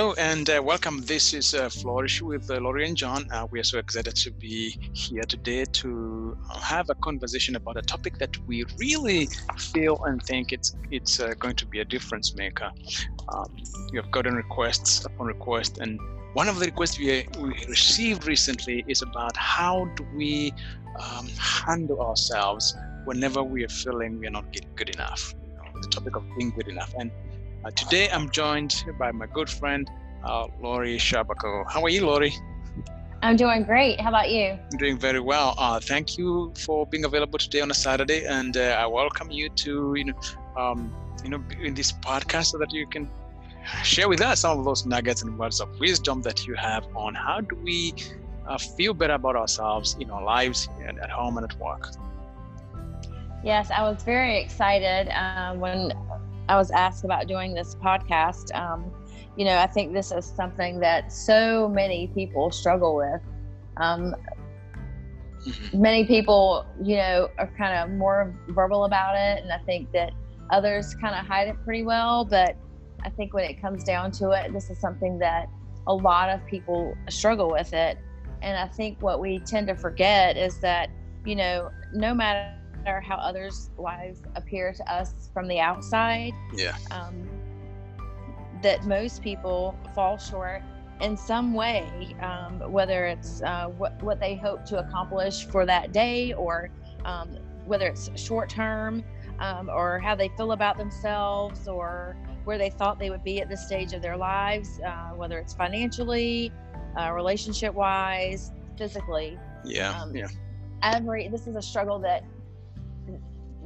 Hello and uh, welcome. This is uh, Flourish with uh, Laurie and John. Uh, we are so excited to be here today to uh, have a conversation about a topic that we really feel and think it's it's uh, going to be a difference maker. Um, we have gotten requests upon request, and one of the requests we, we received recently is about how do we um, handle ourselves whenever we are feeling we are not good enough. You know, the topic of being good enough and uh, today I'm joined by my good friend, uh, Laurie Shabako. How are you, Laurie? I'm doing great. How about you? I'm doing very well. Uh, thank you for being available today on a Saturday, and uh, I welcome you to you know um, you know in this podcast so that you can share with us some of those nuggets and words of wisdom that you have on how do we uh, feel better about ourselves in our lives and at home and at work. Yes, I was very excited uh, when I was asked about doing this podcast, um, you know, I think this is something that so many people struggle with. Um, mm-hmm. many people, you know, are kind of more verbal about it, and I think that others kind of hide it pretty well. But I think when it comes down to it, this is something that a lot of people struggle with it. And I think what we tend to forget is that, you know, no matter matter how others' lives appear to us from the outside. Yeah. Um, that most people fall short in some way, um, whether it's uh, what, what they hope to accomplish for that day or um, whether it's short term um, or how they feel about themselves or where they thought they would be at this stage of their lives, uh, whether it's financially, uh, relationship wise, physically. Yeah. Um, yeah. Every this is a struggle that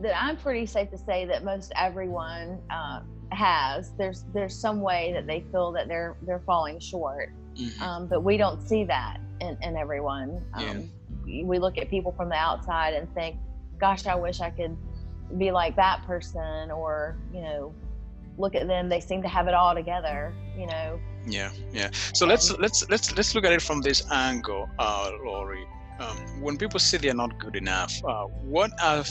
that I'm pretty safe to say that most everyone uh, has. There's there's some way that they feel that they're they're falling short, mm-hmm. um, but we don't see that in, in everyone. Um, yeah. We look at people from the outside and think, "Gosh, I wish I could be like that person," or you know, look at them; they seem to have it all together. You know. Yeah, yeah. So and, let's let's let's let's look at it from this angle, uh, Laurie. Um, when people say they're not good enough, uh, what are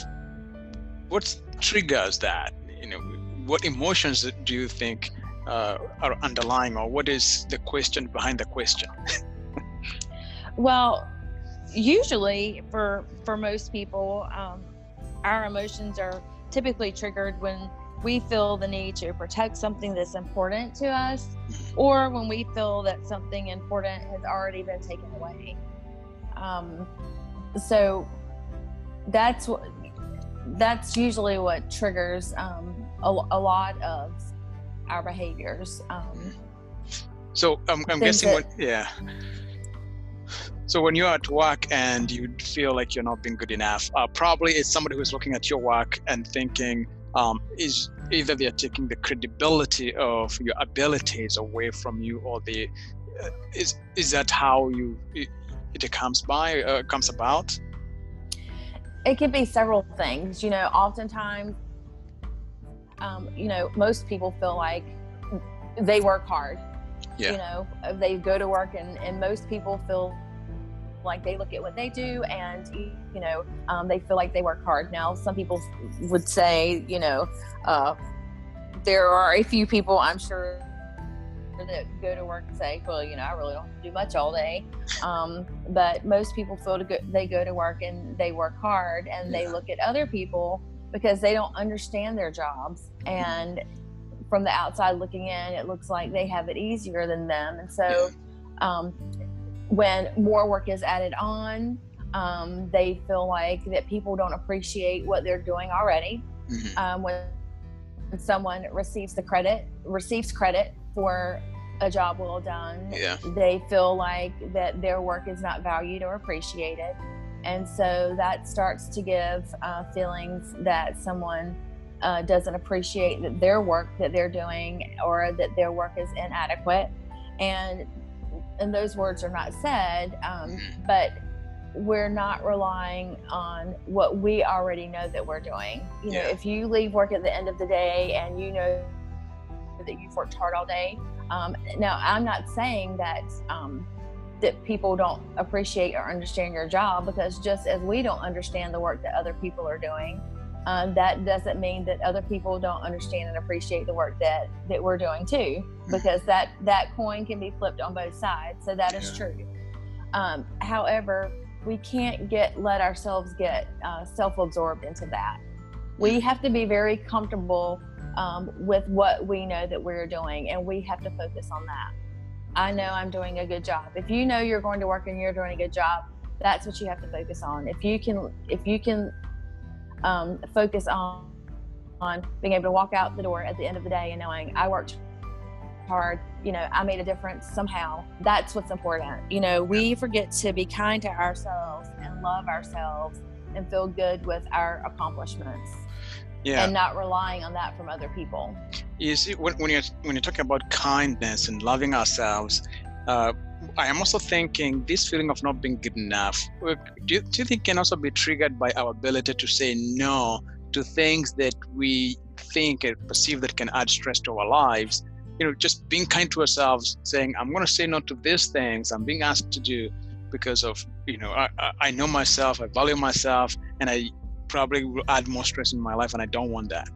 what triggers that? You know, what emotions do you think uh, are underlying, or what is the question behind the question? well, usually for for most people, um, our emotions are typically triggered when we feel the need to protect something that's important to us, mm-hmm. or when we feel that something important has already been taken away. Um, so that's what that's usually what triggers um, a, a, lot of our behaviors. Um, so um, I'm guessing that, what, yeah. So when you're at work and you feel like you're not being good enough, uh, probably it's somebody who's looking at your work and thinking, um, is either they're taking the credibility of your abilities away from you, or the uh, is is that how you it, it comes by uh, comes about? It could be several things. You know, oftentimes, um, you know, most people feel like they work hard. Yeah. You know, they go to work, and, and most people feel like they look at what they do and you know um, they feel like they work hard now some people would say you know uh, there are a few people i'm sure that go to work and say, well, you know, I really don't do much all day. Um, but most people feel to go, they go to work and they work hard and they look at other people because they don't understand their jobs. And from the outside looking in, it looks like they have it easier than them. And so um, when more work is added on, um, they feel like that people don't appreciate what they're doing already. Mm-hmm. Um, when someone receives the credit, receives credit for a job well done. Yeah. They feel like that their work is not valued or appreciated. And so that starts to give uh, feelings that someone uh, doesn't appreciate that their work that they're doing or that their work is inadequate. And and those words are not said, um, mm-hmm. but we're not relying on what we already know that we're doing. You know, if you leave work at the end of the day and you know that you've worked hard all day. Um, now, I'm not saying that um, that people don't appreciate or understand your job because just as we don't understand the work that other people are doing, um, that doesn't mean that other people don't understand and appreciate the work that that we're doing too mm-hmm. because that that coin can be flipped on both sides so that is yeah. true um, however we can't get let ourselves get uh, self-absorbed into that we have to be very comfortable um, with what we know that we're doing and we have to focus on that i know i'm doing a good job if you know you're going to work and you're doing a good job that's what you have to focus on if you can if you can um, focus on on being able to walk out the door at the end of the day and knowing I worked hard, you know, I made a difference somehow. That's what's important. You know, we forget to be kind to ourselves and love ourselves and feel good with our accomplishments. Yeah. And not relying on that from other people. You see, when, when you're when you're talking about kindness and loving ourselves, uh, I am also thinking this feeling of not being good enough. Do you, do you think can also be triggered by our ability to say no to things that we think and perceive that can add stress to our lives? You know, just being kind to ourselves, saying, I'm going to say no to these things I'm being asked to do because of, you know, I, I know myself, I value myself, and I probably will add more stress in my life, and I don't want that.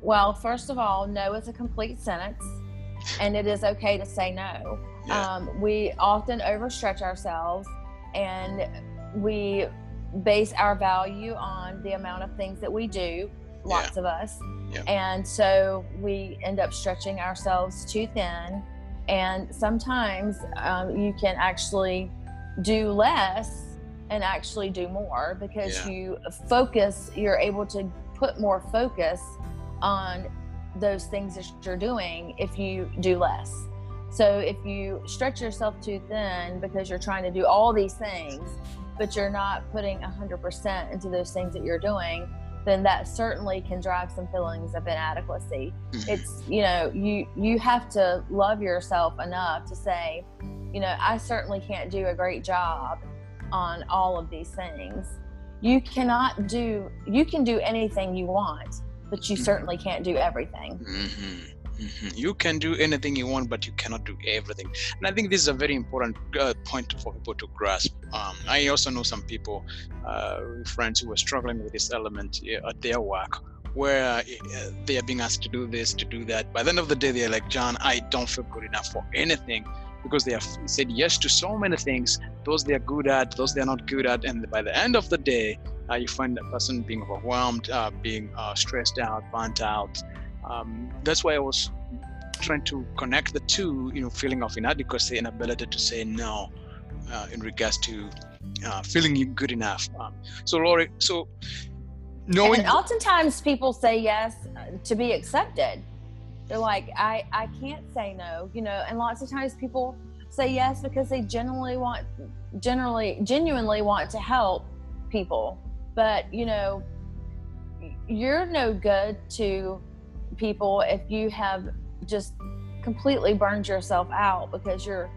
Well, first of all, no is a complete sentence and it is okay to say no. Yeah. Um, we often overstretch ourselves and we base our value on the amount of things that we do, lots yeah. of us. Yeah. And so we end up stretching ourselves too thin. And sometimes um, you can actually do less and actually do more because you focus, you're able to put more focus on those things that you're doing if you do less. So if you stretch yourself too thin because you're trying to do all these things, but you're not putting 100% into those things that you're doing, then that certainly can drive some feelings of inadequacy. Mm-hmm. It's, you know, you you have to love yourself enough to say, you know, I certainly can't do a great job on all of these things. You cannot do you can do anything you want but you mm-hmm. certainly can't do everything. Mm-hmm. Mm-hmm. You can do anything you want, but you cannot do everything. And I think this is a very important uh, point for people to grasp. Um, I also know some people, uh, friends who are struggling with this element at their work, where uh, they are being asked to do this, to do that. By the end of the day, they're like, John, I don't feel good enough for anything because they have said yes to so many things, those they are good at, those they are not good at. And by the end of the day, uh, you find that person being overwhelmed, uh, being uh, stressed out, burnt out. Um, that's why I was trying to connect the two, you know, feeling of inadequacy and ability to say no uh, in regards to uh, feeling good enough. Um, so, Lori, so knowing. And oftentimes people say yes to be accepted. They're like, I, I can't say no, you know, and lots of times people say yes because they generally want, generally, genuinely want to help people. But you know you're no good to people if you have just completely burned yourself out because you're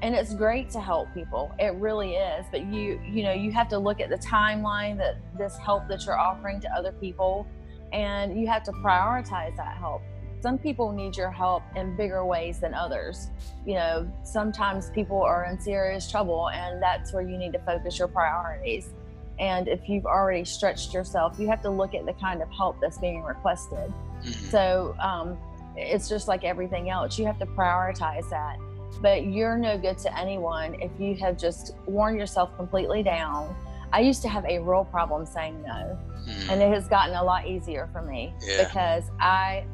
and it's great to help people. It really is. But you you know you have to look at the timeline that this help that you're offering to other people and you have to prioritize that help some people need your help in bigger ways than others you know sometimes people are in serious trouble and that's where you need to focus your priorities and if you've already stretched yourself, you have to look at the kind of help that's being requested. Mm-hmm. So um, it's just like everything else. You have to prioritize that. But you're no good to anyone if you have just worn yourself completely down. I used to have a real problem saying no, mm-hmm. and it has gotten a lot easier for me yeah. because I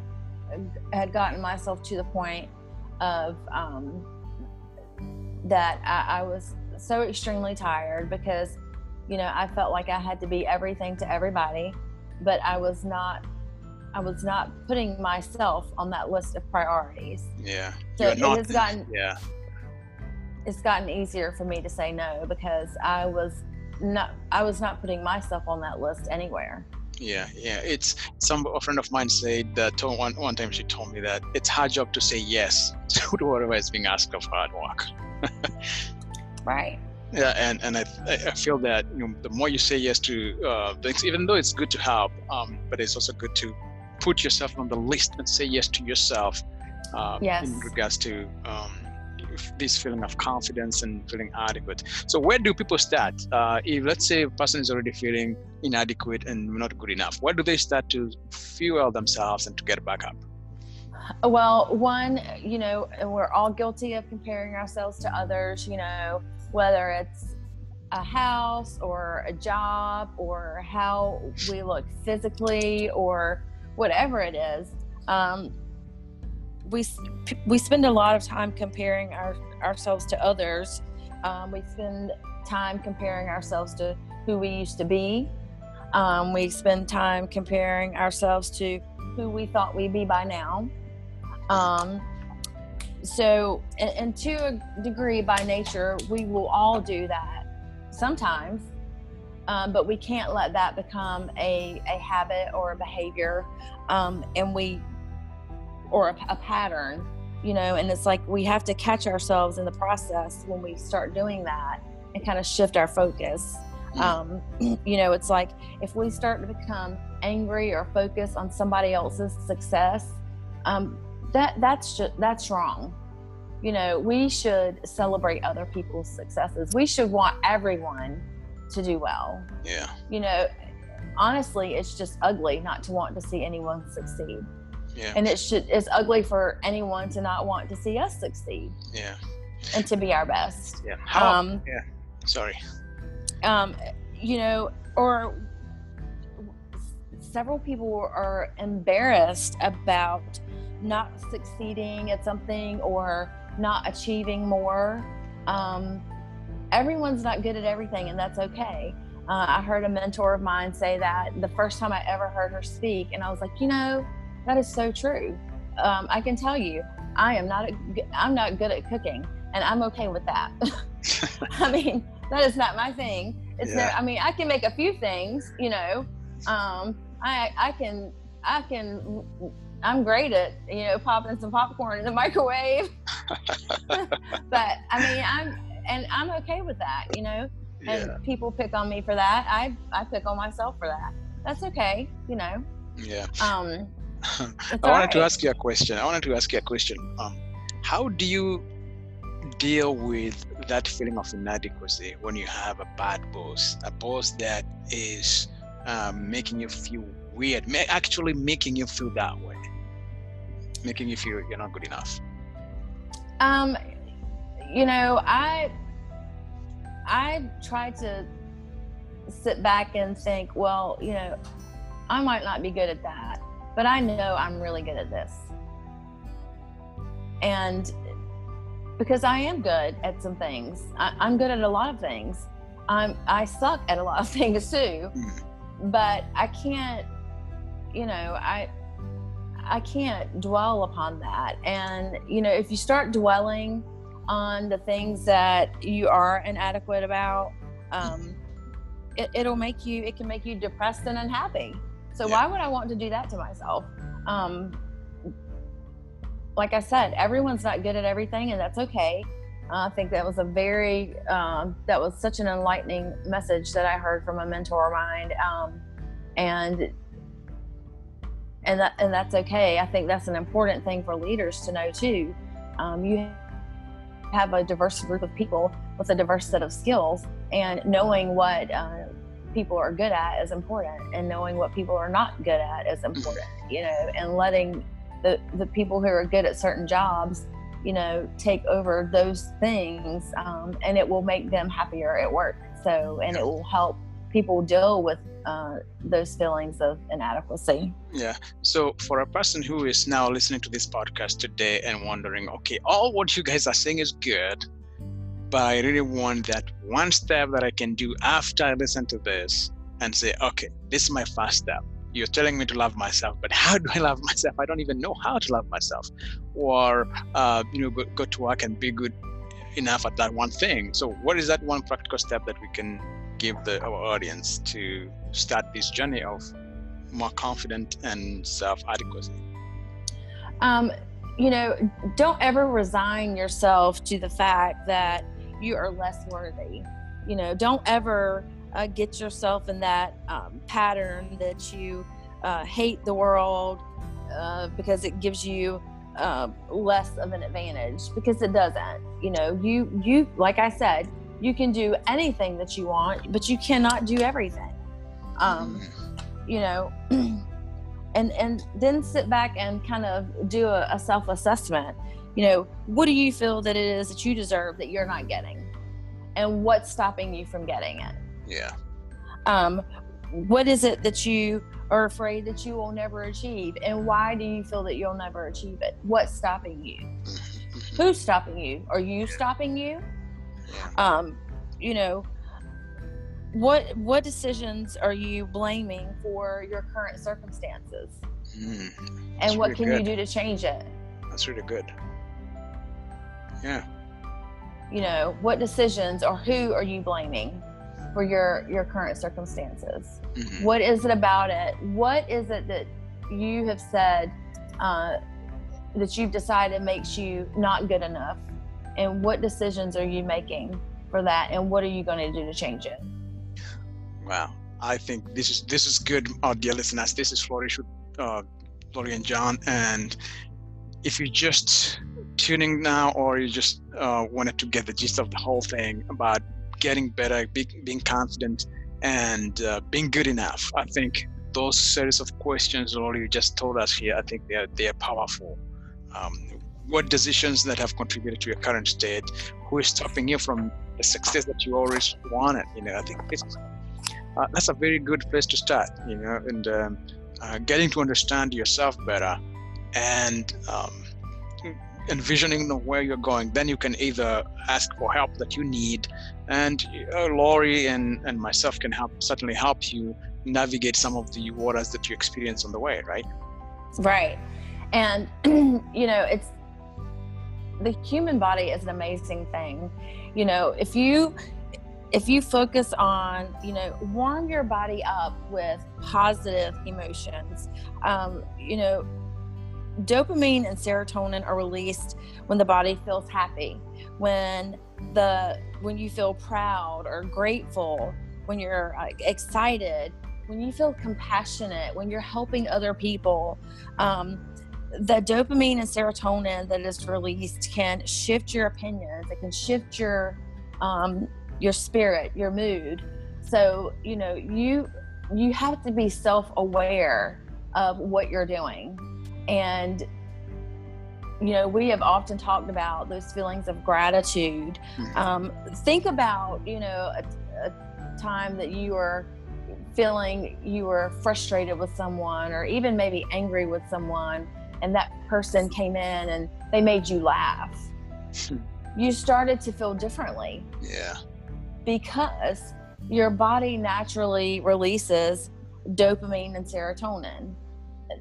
had gotten myself to the point of um, that I, I was so extremely tired because you know, I felt like I had to be everything to everybody, but I was not I was not putting myself on that list of priorities. Yeah. So it has gotten yeah. It's gotten easier for me to say no because I was not I was not putting myself on that list anywhere. Yeah, yeah. It's some a friend of mine said that one one time she told me that it's her job to say yes to whatever is being asked of her at work. right yeah and and i i feel that you know the more you say yes to uh, things even though it's good to help um, but it's also good to put yourself on the list and say yes to yourself uh, yes. in regards to um, this feeling of confidence and feeling adequate. So where do people start? Uh, if let's say a person is already feeling inadequate and not good enough, where do they start to fuel themselves and to get back up? Well, one, you know, we're all guilty of comparing ourselves to others, you know, whether it's a house or a job or how we look physically or whatever it is. Um, we we spend a lot of time comparing our, ourselves to others. Um, we spend time comparing ourselves to who we used to be. Um, we spend time comparing ourselves to who we thought we'd be by now. Um, so, and, and to a degree, by nature, we will all do that sometimes, um, but we can't let that become a, a habit or a behavior. Um, and we, or a, a pattern, you know, and it's like we have to catch ourselves in the process when we start doing that and kind of shift our focus. Mm. Um, you know, it's like if we start to become angry or focus on somebody else's success, um, that that's just that's wrong. You know we should celebrate other people's successes. We should want everyone to do well. Yeah. You know honestly it's just ugly not to want to see anyone succeed yeah. and it should it's ugly for anyone to not want to see us succeed yeah and to be our best yeah How, um yeah sorry um you know or several people are embarrassed about not succeeding at something or not achieving more. Um, everyone's not good at everything, and that's okay. Uh, I heard a mentor of mine say that the first time I ever heard her speak, and I was like, you know, that is so true. Um, I can tell you, I am not. A, I'm not good at cooking, and I'm okay with that. I mean, that is not my thing. It's yeah. no. I mean, I can make a few things. You know, um, I I can I can I'm great at you know popping some popcorn in the microwave. but I mean, I'm and I'm okay with that, you know. And yeah. people pick on me for that. I I pick on myself for that. That's okay, you know. Yeah. Um. I wanted right. to ask you a question. I wanted to ask you a question. Um, how do you deal with that feeling of inadequacy when you have a bad boss, a boss that is um, making you feel weird, actually making you feel that way? making you feel you're not good enough? Um, you know, I I try to sit back and think, well, you know, I might not be good at that, but I know I'm really good at this. And because I am good at some things, I, am good at a lot of things. I'm I suck at a lot of things too, but I can't. You know, I I can't dwell upon that. And, you know, if you start dwelling on the things that you are inadequate about, um, it, will make you, it can make you depressed and unhappy. So yeah. why would I want to do that to myself? Um, like I said, everyone's not good at everything, and that's okay. Uh, I think that was a very, um, that was such an enlightening message that I heard from a mentor of mine. Um, and and that and that's okay. I think that's an important thing for leaders to know too. Um, you have a diverse group of people with a diverse set of skills, and knowing what uh, people are good at is important, and knowing what people are not good at is important. You know, and letting the the people who are good at certain jobs, you know, take over those things, um, and it will make them happier at work. So, and it will help people deal with uh, those feelings of inadequacy. Yeah. So, for a person who is now listening to this podcast today and wondering, okay, all what you guys are saying is good, but I really want that one step that I can do after I listen to this and say, okay, this is my first step. You're telling me to love myself, but how do I love myself? I don't even know how to love myself. Or, uh, you know, go, go to work and be good enough at that one thing. So, what is that one practical step that we can give the, our audience to start this journey of more confident and self adequacy? Um, you know, don't ever resign yourself to the fact that you are less worthy. You know, don't ever uh, get yourself in that um, pattern that you uh, hate the world uh, because it gives you uh, less of an advantage because it doesn't. You know, you you like I said, you can do anything that you want, but you cannot do everything. Um, mm-hmm. you know, and and then sit back and kind of do a, a self assessment. You know, what do you feel that it is that you deserve that you're not getting, and what's stopping you from getting it? Yeah. Um, what is it that you are afraid that you will never achieve? And why do you feel that you'll never achieve it? What's stopping you? Mm-hmm. who's stopping you? Are you stopping you? Um you know what what decisions are you blaming for your current circumstances? Mm, and what can good. you do to change it? That's really good yeah. You know what decisions or who are you blaming for your your current circumstances? Mm-hmm. what is it about it? What is it that you have said uh, that you've decided makes you not good enough? And what decisions are you making for that? And what are you going to do to change it? Wow. I think this is this is good our dear listeners. This is flourish with uh, Lori and John. And if you just tuning now or you just uh, wanted to get the gist of the whole thing about getting better, being, being confident, and uh, being good enough. I think those series of questions, Lori, you just told us here, I think they are they are powerful. Um, what decisions that have contributed to your current state? Who is stopping you from the success that you always wanted? You know, I think uh, that's a very good place to start. You know, and um, uh, getting to understand yourself better, and um, envisioning where you're going, then you can either ask for help that you need, and uh, Lori and, and myself can help certainly help you navigate some of the waters that you experience on the way, right? Right. And, you know, it's the human body is an amazing thing. You know, if you if you focus on you know warm your body up with positive emotions um, you know dopamine and serotonin are released when the body feels happy when the when you feel proud or grateful when you're uh, excited when you feel compassionate when you're helping other people um, the dopamine and serotonin that is released can shift your opinions it can shift your um, your spirit your mood. So you know you you have to be self-aware of what you're doing and you know we have often talked about those feelings of gratitude. Mm-hmm. um, think about you know a, a time that you were feeling you were frustrated with someone or even maybe angry with someone and that person came in and they made you laugh. You started to feel differently. Yeah. Because your body naturally releases dopamine and serotonin.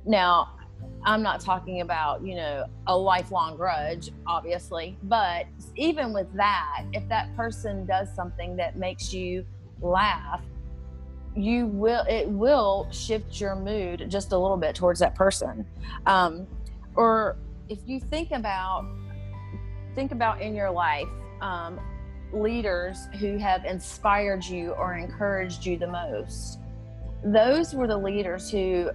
Now I'm not talking about, you know, a lifelong grudge, obviously, but even with that, if that person does something that makes you laugh, you will, it will shift your mood just a little bit towards that person. Um, or if you think about, think about in your life, um, leaders who have inspired you or encouraged you the most. Those were the leaders who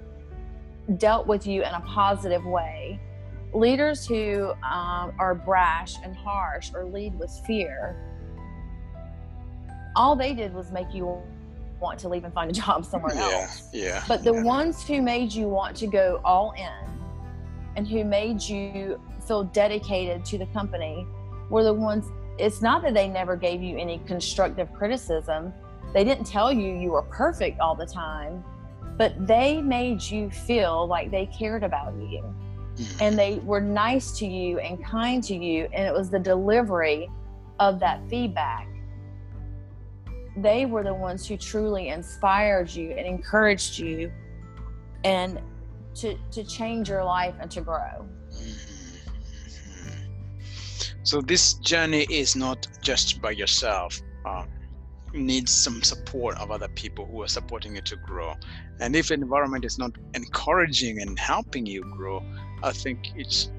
dealt with you in a positive way. Leaders who um, are brash and harsh or lead with fear, all they did was make you want to leave and find a job somewhere yeah, else. Yeah. But the yeah. ones who made you want to go all in and who made you feel dedicated to the company were the ones it's not that they never gave you any constructive criticism. They didn't tell you you were perfect all the time but they made you feel like they cared about you. Mm-hmm. and they were nice to you and kind to you and it was the delivery of that feedback. They were the ones who truly inspired you and encouraged you and to to change your life and to grow. So this journey is not just by yourself um, needs some support of other people who are supporting you to grow. And if environment is not encouraging and helping you grow, I think it's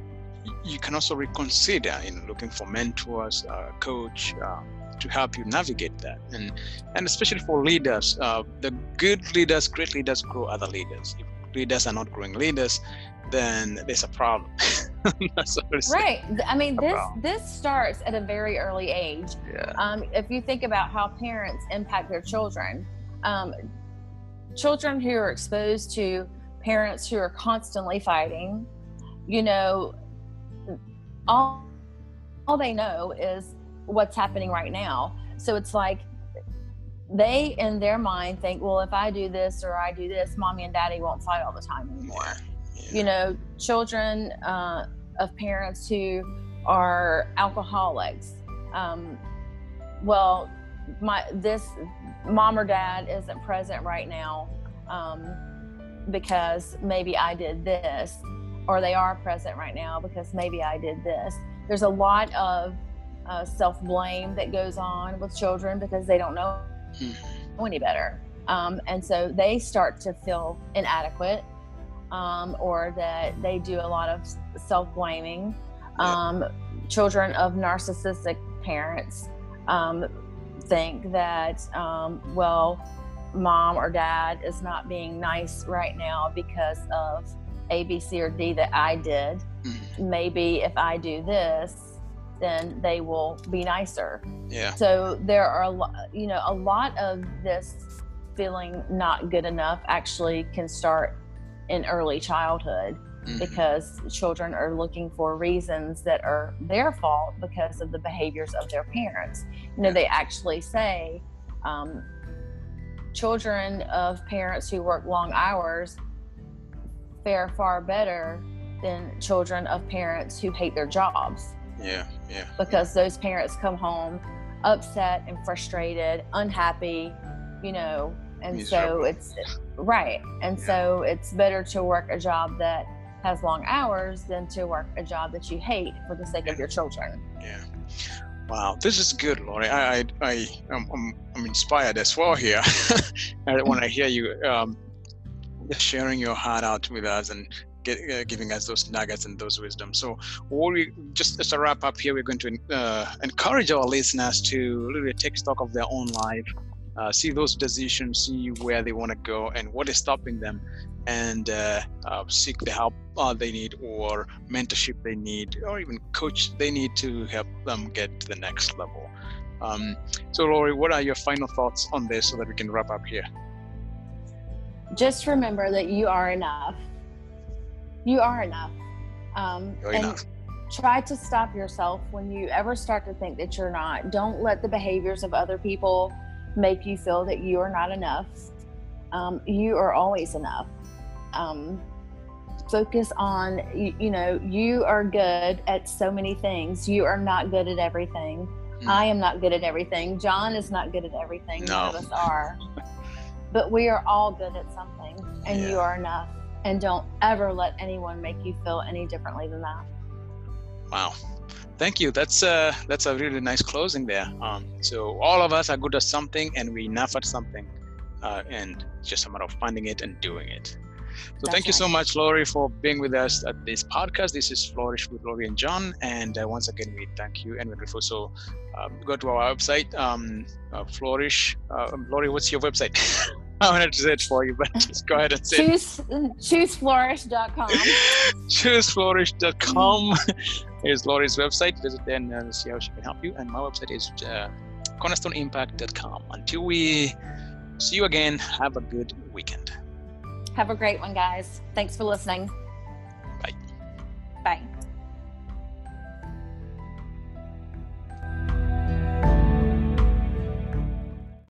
you can also reconsider in looking for mentors, uh, coach, uh, to help you navigate that. And and especially for leaders, uh, the good leaders, great leaders grow other leaders. If leaders are not growing leaders, then there's a problem. right. I mean, this this starts at a very early age. Yeah. Um, if you think about how parents impact their children, um, children who are exposed to parents who are constantly fighting, you know, all all they know is what's happening right now. So it's like they in their mind think, well, if I do this or I do this, mommy and daddy won't fight all the time anymore. Yeah. You know, children uh, of parents who are alcoholics. Um, well, my this mom or dad isn't present right now um, because maybe I did this, or they are present right now because maybe I did this. There's a lot of uh, self blame that goes on with children because they don't know mm-hmm. any better. Um, and so they start to feel inadequate um, or that they do a lot of self blaming. Um, children of narcissistic parents um, think that, um, well, mom or dad is not being nice right now because of A, B, C, or D that I did. Mm-hmm. Maybe if I do this, then they will be nicer. Yeah. So there are a lot, you know, a lot of this feeling not good enough actually can start in early childhood mm-hmm. because children are looking for reasons that are their fault because of the behaviors of their parents. You know, they actually say um, children of parents who work long hours fare far better than children of parents who hate their jobs. Yeah, yeah. Because those parents come home upset and frustrated, unhappy, you know, and so it's right. And yeah. so it's better to work a job that has long hours than to work a job that you hate for the sake yeah. of your children. Yeah. Wow, this is good, Lori. I, I, I am I'm, I'm inspired as well here when I hear you um, sharing your heart out with us and get, uh, giving us those nuggets and those wisdom. So, what we just as a wrap up here, we're going to uh, encourage our listeners to literally take stock of their own life, uh, see those decisions, see where they want to go, and what is stopping them, and uh, uh, seek the help uh, they need, or mentorship they need, or even coach they need to help them get to the next level. Um, so, Lori, what are your final thoughts on this so that we can wrap up here? Just remember that you are enough you are enough. Um, and enough. try to stop yourself when you ever start to think that you're not. Don't let the behaviors of other people make you feel that you are not enough. Um, you are always enough. Um, focus on, you, you, know, you are good at so many things. You are not good at everything. Mm. I am not good at everything. John is not good at everything. No. None of us are. but we are all good at something, and yeah. you are enough and don't ever let anyone make you feel any differently than that wow thank you that's uh that's a really nice closing there um, so all of us are good at something and we enough at something uh, and it's just a matter of finding it and doing it so thank you so much, Lori, for being with us at this podcast. This is Flourish with Lori and John. And uh, once again, we thank you and we're grateful. So um, go to our website, um, uh, Flourish. Uh, Lori, what's your website? I wanted to say it for you, but just go ahead and say Choose, it. ChooseFlourish.com. ChooseFlourish.com is Lori's website. Visit there and uh, see how she can help you. And my website is uh, cornerstoneimpact.com. Until we see you again, have a good weekend. Have a great one, guys. Thanks for listening.